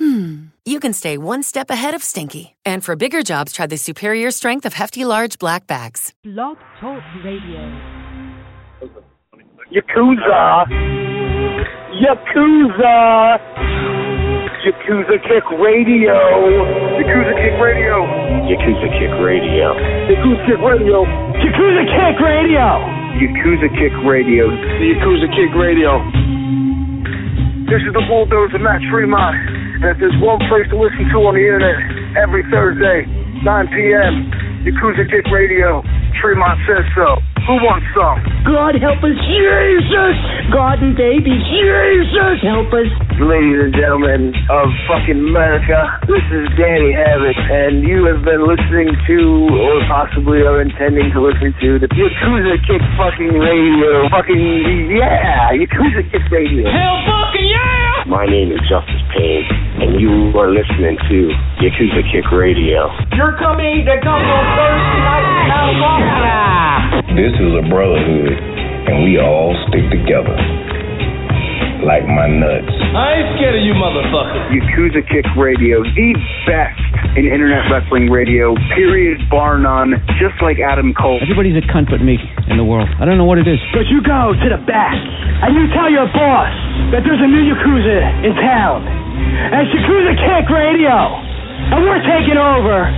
hmm, you can stay one step ahead of stinky. And for bigger jobs, try the superior strength of Hefty Large Black Bags. Blog Talk Radio. Yakuza! Yakuza! Yakuza Kick Radio! Yakuza Kick Radio! Yakuza Kick Radio! Yakuza Kick Radio! Yakuza Kick Radio! Yakuza Kick Radio! The Yakuza Kick Radio! This is the bulldozer Matt Tremont, and if there's one place to listen to on the internet every Thursday, 9 p.m., Yakuza Kick Radio. Tremont says so. Who wants some? God help us, Jesus! God and baby, Jesus help us! Ladies and gentlemen of fucking America, this is Danny Havoc, and you have been listening to, or possibly are intending to listen to, the Yakuza Kick fucking radio. Fucking, yeah! Yakuza Kick radio. Hell fucking yeah! My name is Justice Payne, and you are listening to Yakuza Kick Radio. You're coming to come on Thursday night! This is a brotherhood, and we all stick together. Like my nuts. I ain't scared of you motherfuckers. Yakuza Kick Radio, the best in internet wrestling radio, period, bar none, just like Adam Cole. Everybody's a cunt but me in the world. I don't know what it is. But you go to the back, and you tell your boss that there's a new Yakuza in town. And Yakuza Kick Radio. And we're taking over.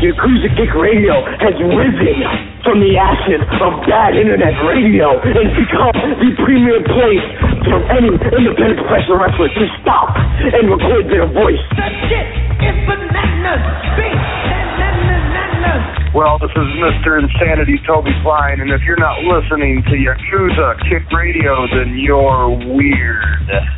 Yakuza Kick Radio has risen from the ashes of bad internet radio and become the premier place for any independent professional wrestler to stop and record their voice. That shit is bananas! Big! Well, this is Mr. Insanity Toby Klein, and if you're not listening to Yakuza Kick Radio, then you're weird.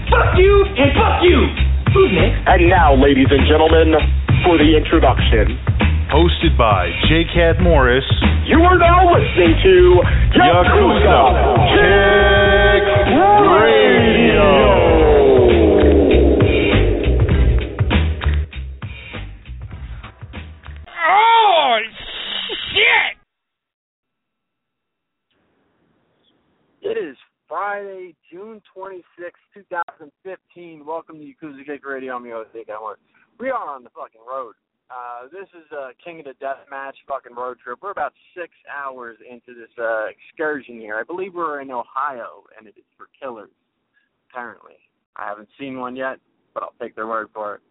Fuck you and fuck you. Who's next? And now, ladies and gentlemen, for the introduction. Hosted by Jay Cat Morris. You are now listening to Yakuza, Kick Friday, June 26, 2015. Welcome to Yakuza Kick Radio. I'm your host, Dick Elmer. We are on the fucking road. Uh, this is a King of the Death Match fucking road trip. We're about six hours into this uh, excursion here. I believe we're in Ohio, and it is for killers, apparently. I haven't seen one yet, but I'll take their word for it.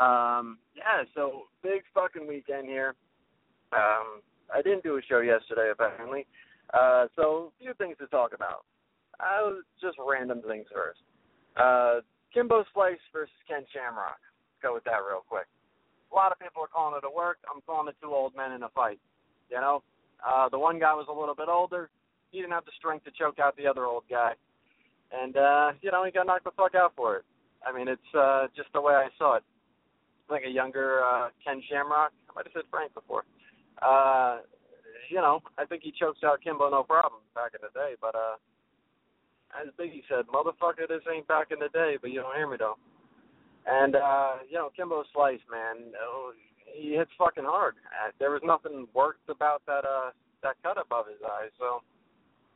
Um, yeah, so big fucking weekend here. Um, I didn't do a show yesterday, apparently. Uh, so a few things to talk about. Uh, just random things first. Uh, Kimbo Slice versus Ken Shamrock. Let's go with that real quick. A lot of people are calling it a work. I'm calling it two old men in a fight. You know, uh, the one guy was a little bit older. He didn't have the strength to choke out the other old guy, and uh, you know he got knocked the fuck out for it. I mean, it's uh, just the way I saw it. Like a younger uh, Ken Shamrock. I might have said Frank before. Uh, you know, I think he chokes out Kimbo no problem back in the day. But uh, as Biggie said, motherfucker, this ain't back in the day, but you don't hear me though. And uh, you know, Kimbo Slice, man, oh, he hits fucking hard. Uh, there was nothing worked about that uh that cut above his eyes, so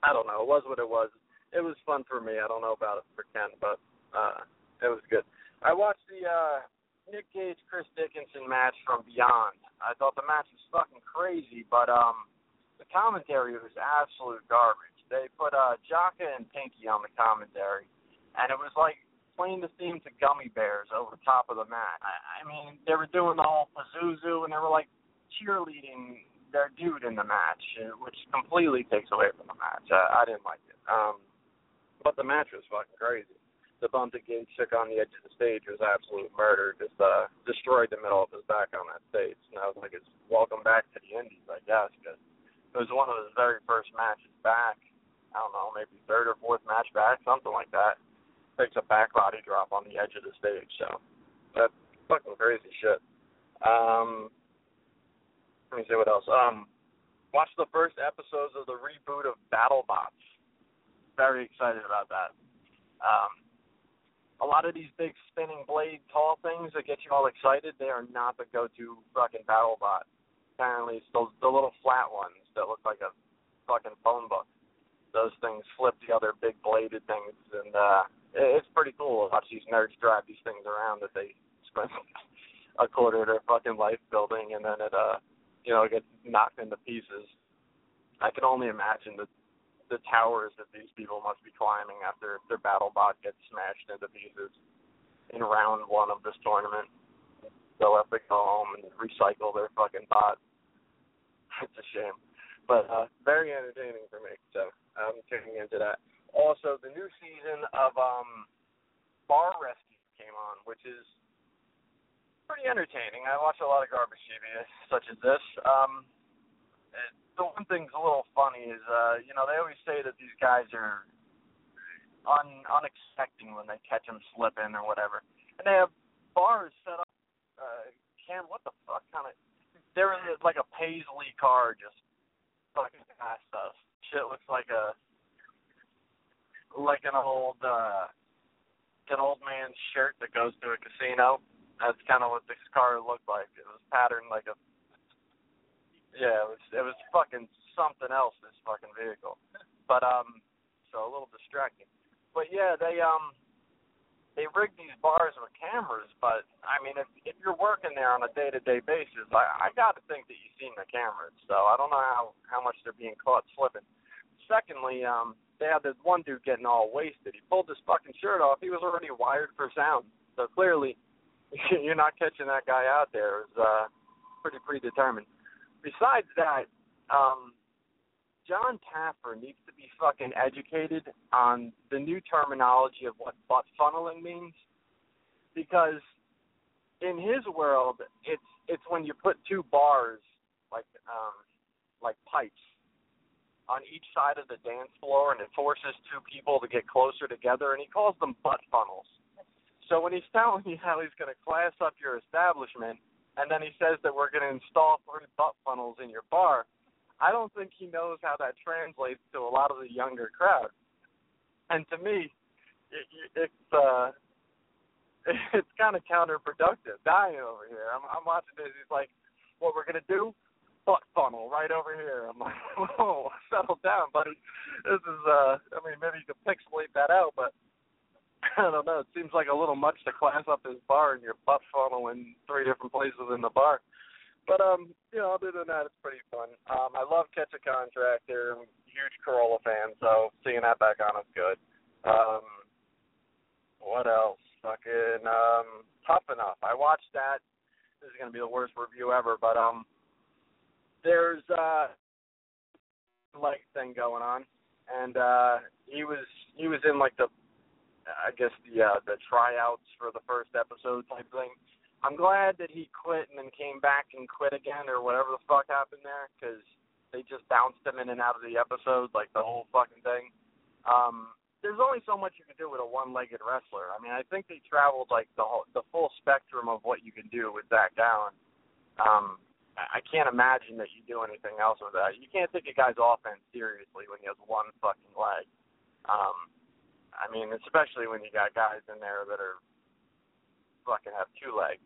I don't know. It was what it was. It was fun for me. I don't know about it for Ken, but uh it was good. I watched the uh Nick Gage Chris Dickinson match from Beyond. I thought the match was fucking crazy, but um the commentary was absolute garbage. They put uh Jaka and Pinky on the commentary and it was like playing the theme to Gummy Bears over the top of the mat. I, I mean, they were doing the whole Pazuzu and they were like cheerleading their dude in the match, uh, which completely takes away from the match. I, I didn't like it. Um, but the match was fucking crazy. The bump that Gage took on the edge of the stage was absolute murder. Just uh, destroyed the middle of his back on that stage. And I was like, it's welcome back to the Indies, I guess, because it was one of his very first matches back. I don't know, maybe third or fourth match back, something like that. Takes a back body drop on the edge of the stage. So that's fucking crazy shit. Um, let me see what else. Um, watch the first episodes of the reboot of BattleBots. Very excited about that. Um, a lot of these big spinning blade tall things that get you all excited, they are not the go-to fucking BattleBot. Apparently, it's those the little flat ones that look like a fucking phone book. Those things flip the other big bladed things, and uh, it's pretty cool to watch these nerds drive these things around that they spend a quarter of their fucking life building, and then it uh you know, get knocked into pieces. I can only imagine the the towers that these people must be climbing after their battle bot gets smashed into pieces in round one of this tournament. They'll have to go home and recycle their fucking bot. It's a shame. But uh very entertaining for me, so I'm tuning into that. Also the new season of um Bar Rescue came on, which is pretty entertaining. I watch a lot of garbage TV such as this. Um, the one thing's a little funny is, uh, you know, they always say that these guys are un unexpecting when they catch them slipping or whatever, and they have bars set up. Uh, Cam, what the fuck kind of? They're in like a paisley car just fucking past us. Shit looks like a like an old uh an old man's shirt that goes to a casino that's kind of what this car looked like. It was patterned like a yeah, it was it was fucking something else. This fucking vehicle, but um, so a little distracting. But yeah, they um they rig these bars with cameras. But I mean, if if you're working there on a day to day basis, I I got to think that you've seen the cameras. So I don't know how how much they're being caught slipping. Secondly, um, they had this one dude getting all wasted. He pulled his fucking shirt off. He was already wired for sound. So clearly you're not catching that guy out there. It was uh, pretty predetermined. Besides that, um, Jon Taffer needs to be fucking educated on the new terminology of what butt funneling means, because in his world, it's it's when you put two bars like um, like pipes on each side of the dance floor, and it forces two people to get closer together, and he calls them butt funnels. So when he's telling you how he's going to class up your establishment, and then he says that we're going to install three butt funnels in your bar, I don't think he knows how that translates to a lot of the younger crowd. And to me, it, it's uh, it's kind of counterproductive. Dying over here. I'm, I'm watching this. He's like, "What we're gonna do? Butt funnel right over here." I'm like, "Whoa, settle down, buddy. This is uh, I mean, maybe you could pixelate that out, but I don't know. It seems like a little much to class up his bar and your butt funnel in three different places in the bar. But um, you know, other than that, it's pretty fun. Um, I love Catch a Contractor. I'm a huge Carolla fan, so seeing that back on is good. Um, what else? Fucking um, Tough Enough. I watched that. This is gonna be the worst review ever, but um, there's uh, leg thing going on, and uh, he was he was in like the I guess the uh, the tryouts for the first episode type thing. I'm glad that he quit and then came back and quit again or whatever the fuck happened there because they just bounced him in and out of the episode like the whole fucking thing. Um, there's only so much you can do with a one-legged wrestler. I mean, I think they traveled like the whole, the full spectrum of what you can do with Zach Gowen. Um, I can't imagine that you do anything else with that. You can't take a guy's offense seriously when he has one fucking leg. Um, I mean, especially when you got guys in there that are fucking have two legs,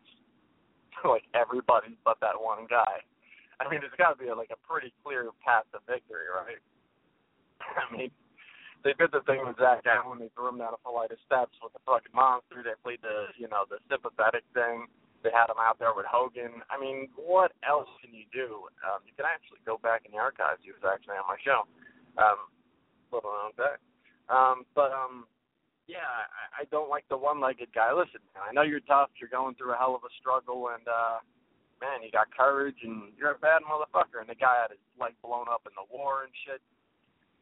like everybody but that one guy. I mean, it's got to be a, like a pretty clear path to victory, right? I mean, they did the thing with Zach Allen when they threw him down a flight of steps with the fucking monster. They played the, you know, the sympathetic thing. They had him out there with Hogan. I mean, what else can you do? Um, you can actually go back in the archives. He was actually on my show. Um, little known fact. Um, but um, yeah, I, I don't like the one-legged guy. Listen, man, I know you're tough. You're going through a hell of a struggle, and uh, man, you got courage and you're a bad motherfucker. And the guy had his leg blown up in the war and shit.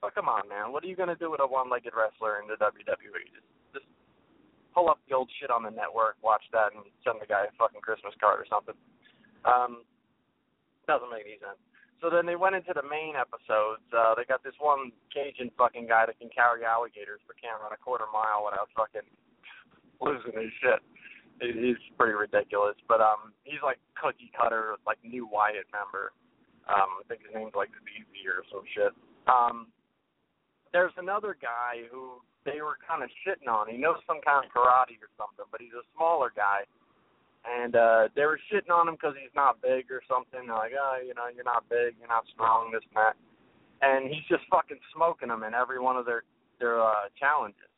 But come on, man, what are you gonna do with a one-legged wrestler in the WWE? Just, pull up the old shit on the network, watch that, and send the guy a fucking Christmas card or something. Um, doesn't make any sense. So then they went into the main episodes. Uh, they got this one Cajun fucking guy that can carry alligators but can't run a quarter mile without fucking losing his shit. He's pretty ridiculous. But um, he's like cookie cutter, like new Wyatt member. Um, I think his name's like ZZ or some shit. Um, there's another guy who they were kind of shitting on. He knows some kind of karate or something, but he's a smaller guy and uh they were shitting on him because he's not big or something. They're like, oh, you know, you're not big, you're not strong, this and that. And he's just fucking smoking them in every one of their their uh challenges.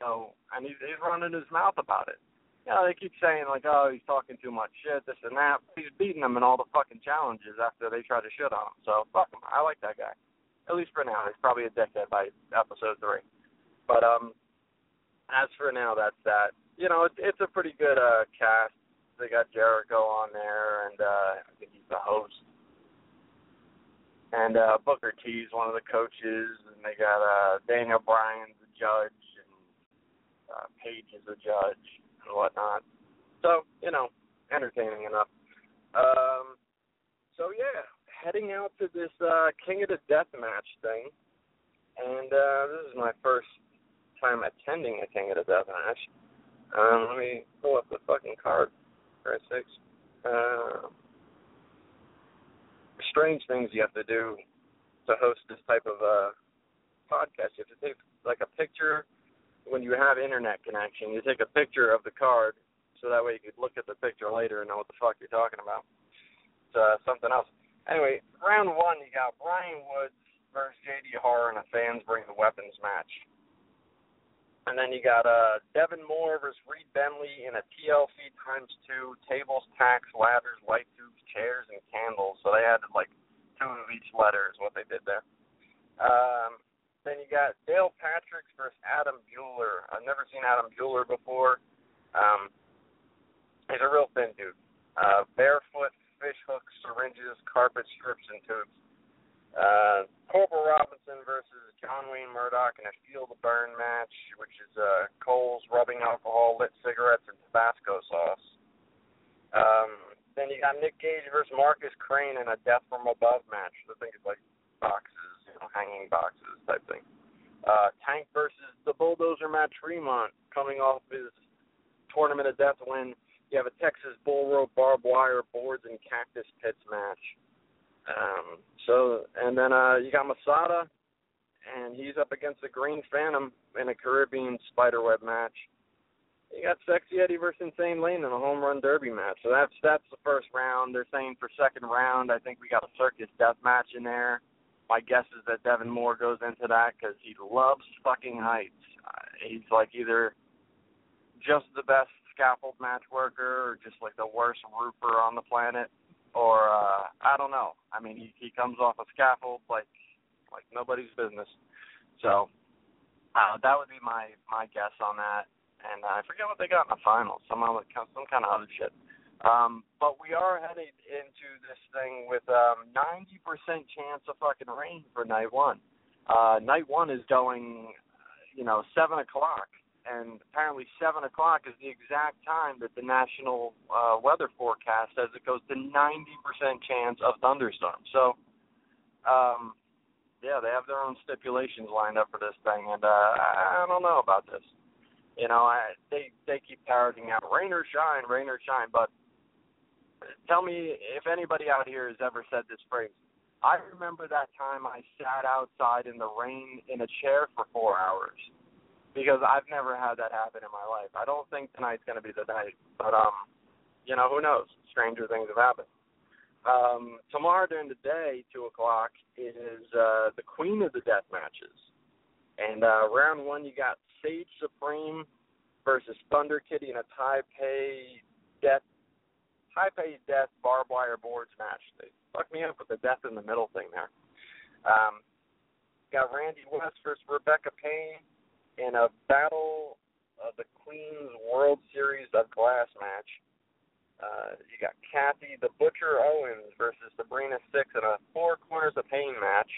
So, and he's he's running his mouth about it. You know, they keep saying like, oh, he's talking too much shit, this and that. But he's beating them in all the fucking challenges after they try to shit on him. So fuck him. I like that guy. At least for now. He's probably a dickhead by episode three. But um, as for now, that's that. You know, it's it's a pretty good uh cast they got Jericho on there, and uh, I think he's the host. And uh, Booker T's one of the coaches, and they got uh, Daniel Bryan's the judge, and uh, Paige is the judge, and whatnot. So you know, entertaining enough. Um, so yeah, heading out to this uh, King of the Death match thing, and uh, this is my first time attending a King of the Death match. Um, let me pull up the fucking card for sakes. Uh, strange things you have to do to host this type of uh, podcast. You have to take like a picture when you have internet connection. You take a picture of the card so that way you could look at the picture later and know what the fuck you're talking about. It's uh, something else. Anyway, round one, you got Brian Woods versus JD Horror in a fans bring the weapons match. And then you got uh, Devin Moore versus Reed Bentley in a TLC times two, tables, tacks, ladders, light tubes, chairs, and candles. So they added like two of each letter is what they did there. Um, then you got Dale Patricks versus Adam Bueller. I've never seen Adam Bueller before. Um, he's a real thin dude. Uh, barefoot, fish hooks, syringes, carpet strips, and tubes. Uh, Corporal Robinson versus John Wayne Murdoch in a Feel the Burn match, which is uh, coals, rubbing alcohol, lit cigarettes, and Tabasco sauce. Um, then you got Nick Gage versus Marcus Crane in a Death from Above match. I think it's like boxes, you know, hanging boxes type thing. Uh, Tank versus the Bulldozer Matt Tremont coming off his Tournament of Death win. You have a Texas Bull Rope barbed wire boards and cactus pits match. Um, so and then uh, you got Masada, and he's up against the Green Phantom in a Caribbean spiderweb match. You got Sexy Eddie versus Insane Lane in a home run derby match. So that's that's the first round. They're saying for second round, I think we got a circus death match in there. My guess is that Devin Moore goes into that because he loves fucking heights. Uh, he's like either just the best scaffold match worker or just like the worst roofer on the planet or uh I don't know. I mean, he he comes off a scaffold like like nobody's business. So uh, that would be my my guess on that. And uh, I forget what they got in the finals. Some other some kind of other shit. Um, but we are headed into this thing with um 90% chance of fucking rain for night one. Uh, night one is going, you know, seven o'clock and apparently seven o'clock is the exact time that the national uh, weather forecast says it goes to 90% chance of thunderstorms. So, um, yeah, they have their own stipulations lined up for this thing, and uh, I don't know about this. You know, I, they they keep parroting out rain or shine, rain or shine, but tell me if anybody out here has ever said this phrase. I remember that time I sat outside in the rain in a chair for four hours because I've never had that happen in my life. I don't think tonight's going to be the night, but um, you know, who knows? Stranger things have happened. Um, tomorrow during the day, two o'clock, is uh, the Queen of the Death matches, and uh, round one you got Sage Supreme versus Thunder Kitty in a Taipei Death Taipei Death barbed wire boards match. They fucked me up with the death in the middle thing there. Um, got Randi West versus Rebecca Payne in a Battle of the Queens World Series of Glass match. Uh, you got Kathy the Butcher Owens versus Sabrina Six in a Four Corners of Pain match.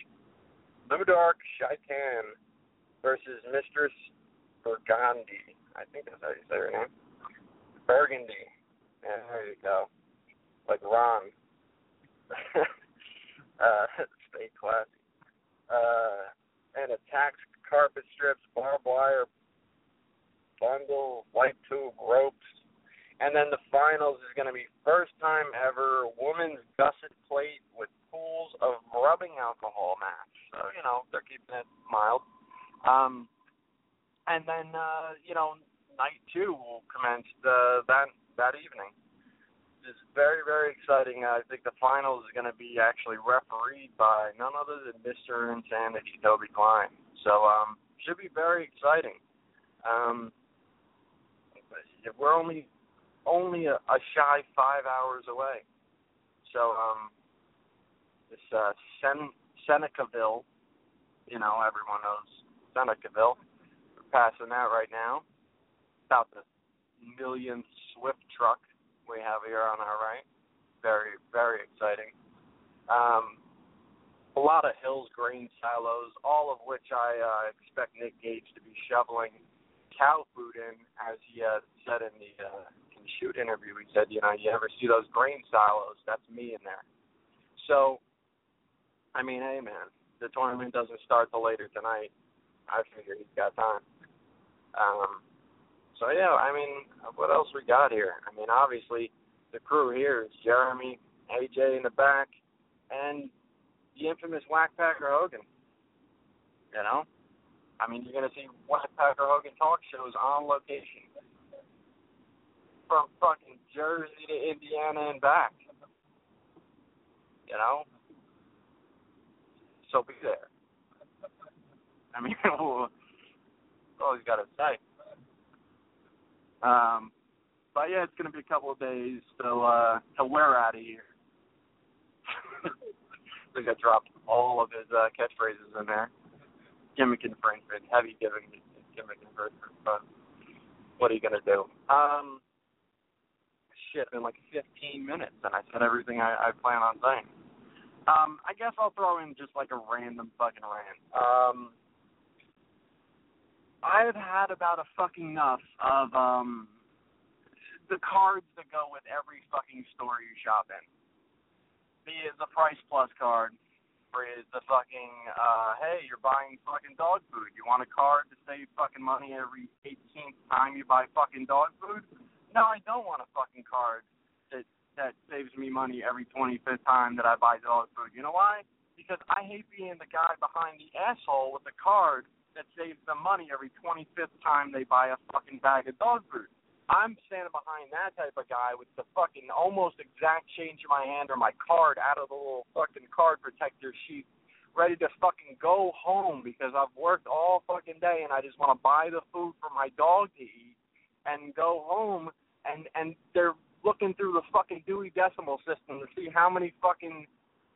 Ludark Shaitan versus Mistress Burgundy. I think that's how you say her name. Burgundy. Yeah, there you go. Like Ron. uh, stay classy. Uh, and attacks carpet strips, barbed wire, bundle, light tube, ropes. And then the finals is going to be first time ever women's gusset plate with pools of rubbing alcohol match. So, you know, they're keeping it mild. Um, and then, uh, you know, night two will commence the, that, that evening. It's very, very exciting. I think the finals is going to be actually refereed by none other than Mr. Insanity, Toby Klein. So, um, should be very exciting. Um, we're only only a, a shy five hours away. So um, this uh, Sen- Senecaville, you know, everyone knows Senecaville. We're passing that right now. About the millionth Swift truck we have here on our right. Very, very exciting. Um, a lot of Hills grain silos, all of which I uh, expect Nick Gage to be shoveling cow food in, as he uh, said in the uh, shoot interview. He said, you know, you ever see those grain silos? That's me in there. So, I mean, hey man, the tournament doesn't start till later tonight. I figure he's got time. Um, so yeah, I mean, what else we got here? I mean, obviously, the crew here is Jeremy, AJ in the back, and the infamous Whackpacker Hogan. You know, I mean, you're gonna see Whackpacker Hogan talk shows on location from fucking Jersey to Indiana and back. You know, so be there. I mean, all he's got to say. Um, but yeah, it's gonna be a couple of days till uh till we're out of here. I dropped all of his uh, catchphrases in there. Gimmick infringement, heavy gimmick gimmick infringement, but what are you gonna do? Um, shit, been like 15 minutes, and I said everything I, I plan on saying. Um, I guess I'll throw in just like a random fucking rant. Um, I've had about a fucking enough of um the cards that go with every fucking store you shop in. It the Price Plus card, is the fucking uh hey, you're buying fucking dog food. You want a card to save fucking money every eighteenth time you buy fucking dog food? No, I don't want a fucking card that that saves me money every twenty fifth time that I buy dog food. You know why? Because I hate being the guy behind the asshole with the card that saves them money every 25th time they buy a fucking bag of dog food. I'm standing behind that type of guy with the fucking almost exact change in my hand or my card out of the little fucking card protector sheet, ready to fucking go home because I've worked all fucking day and I just want to buy the food for my dog to eat and go home and and they're looking through the fucking Dewey Decimal System to see how many fucking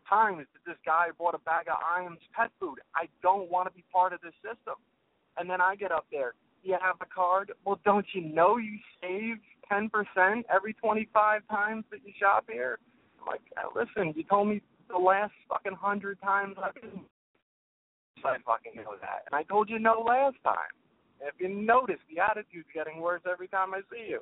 times that this guy bought a bag of Iams pet food. I don't want to be part of this system. And then I get up there. You have a card? Well, don't you know you save 10% every 25 times that you shop here? I'm like, uh, listen, you told me the last fucking hundred times I've been. I fucking know that. And I told you no last time. If you notice, the attitude's getting worse every time I see you.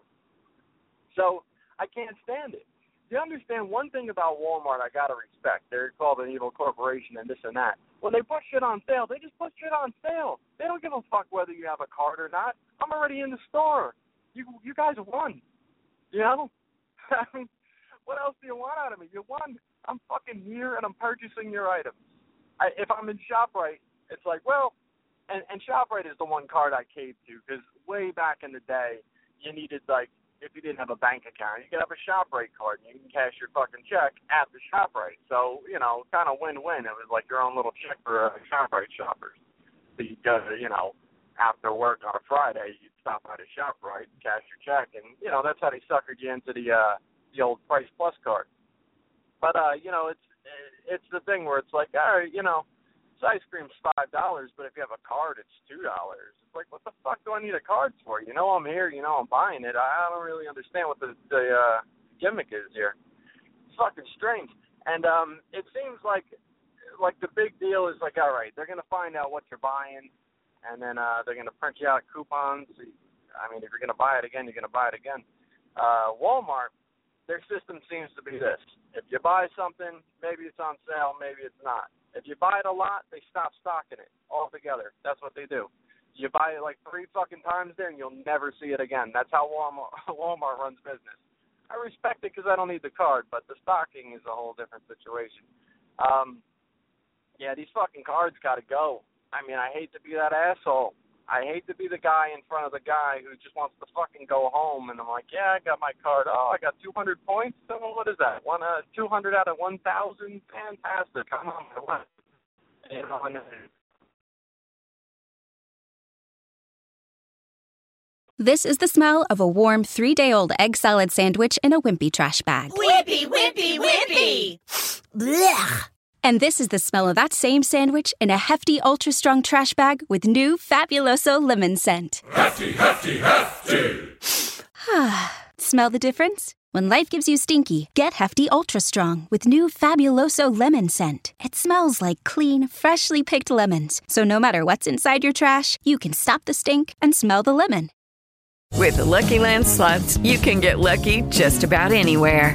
So I can't stand it you understand one thing about Walmart I gotta respect. They're called an evil corporation and this and that. When they put shit on sale, they just put shit on sale. They don't give a fuck whether you have a card or not. I'm already in the store. You you guys won. You know? What else do you want out of me? You won. I'm fucking here and I'm purchasing your items. I, if I'm in Shoprite, it's like, well, and, and Shoprite is the one card I caved to because way back in the day, you needed like if you didn't have a bank account. You could have a ShopRite card and you can cash your fucking check at the ShopRite. So, you know, kind of win-win. It was like your own little check for uh, ShopRite shoppers. So you know, after work on a Friday, you'd stop by the ShopRite, and cash your check, and you know that's how they suckered you into the uh, the old Price Plus card. But uh, you know, it's it's the thing where it's like, all right, you know, ice cream's five dollars, but if you have a card, it's two dollars. It's like, what the fuck do I need a card for? You know I'm here, you know I'm buying it. I, I don't really understand what the the uh, gimmick is here. It's fucking strange. And um, it seems like like the big deal is like, all right, they're gonna find out what you're buying, and then uh, they're gonna print you out coupons. I mean, if you're gonna buy it again, you're gonna buy it again. Uh, Walmart, their system seems to be this: if you buy something, maybe it's on sale, maybe it's not. If you buy it a lot, they stop stocking it altogether. That's what they do. You buy it like three fucking times there, and you'll never see it again. That's how Walmart, Walmart runs business. I respect it because I don't need the card, but the stocking is a whole different situation. Um, yeah, these fucking cards got to go. I mean, I hate to be that asshole. I hate to be the guy in front of the guy who just wants to fucking go home, and I'm like, yeah, I got my card. Oh, I got 200 points. Oh, what is that? One, uh, 200 out of 1,000. Fantastic. Come on my way. You know, and, This is the smell of a warm three day old egg salad sandwich in a wimpy trash bag. Wimpy, wimpy, wimpy! Blech. And this is the smell of that same sandwich in a hefty, ultra strong trash bag with new Fabuloso lemon scent. Hefty, hefty, hefty! smell the difference? When life gives you stinky, get Hefty Ultra Strong with new Fabuloso lemon scent. It smells like clean, freshly picked lemons. So no matter what's inside your trash, you can stop the stink and smell the lemon. With the Lucky Land slots, you can get lucky just about anywhere.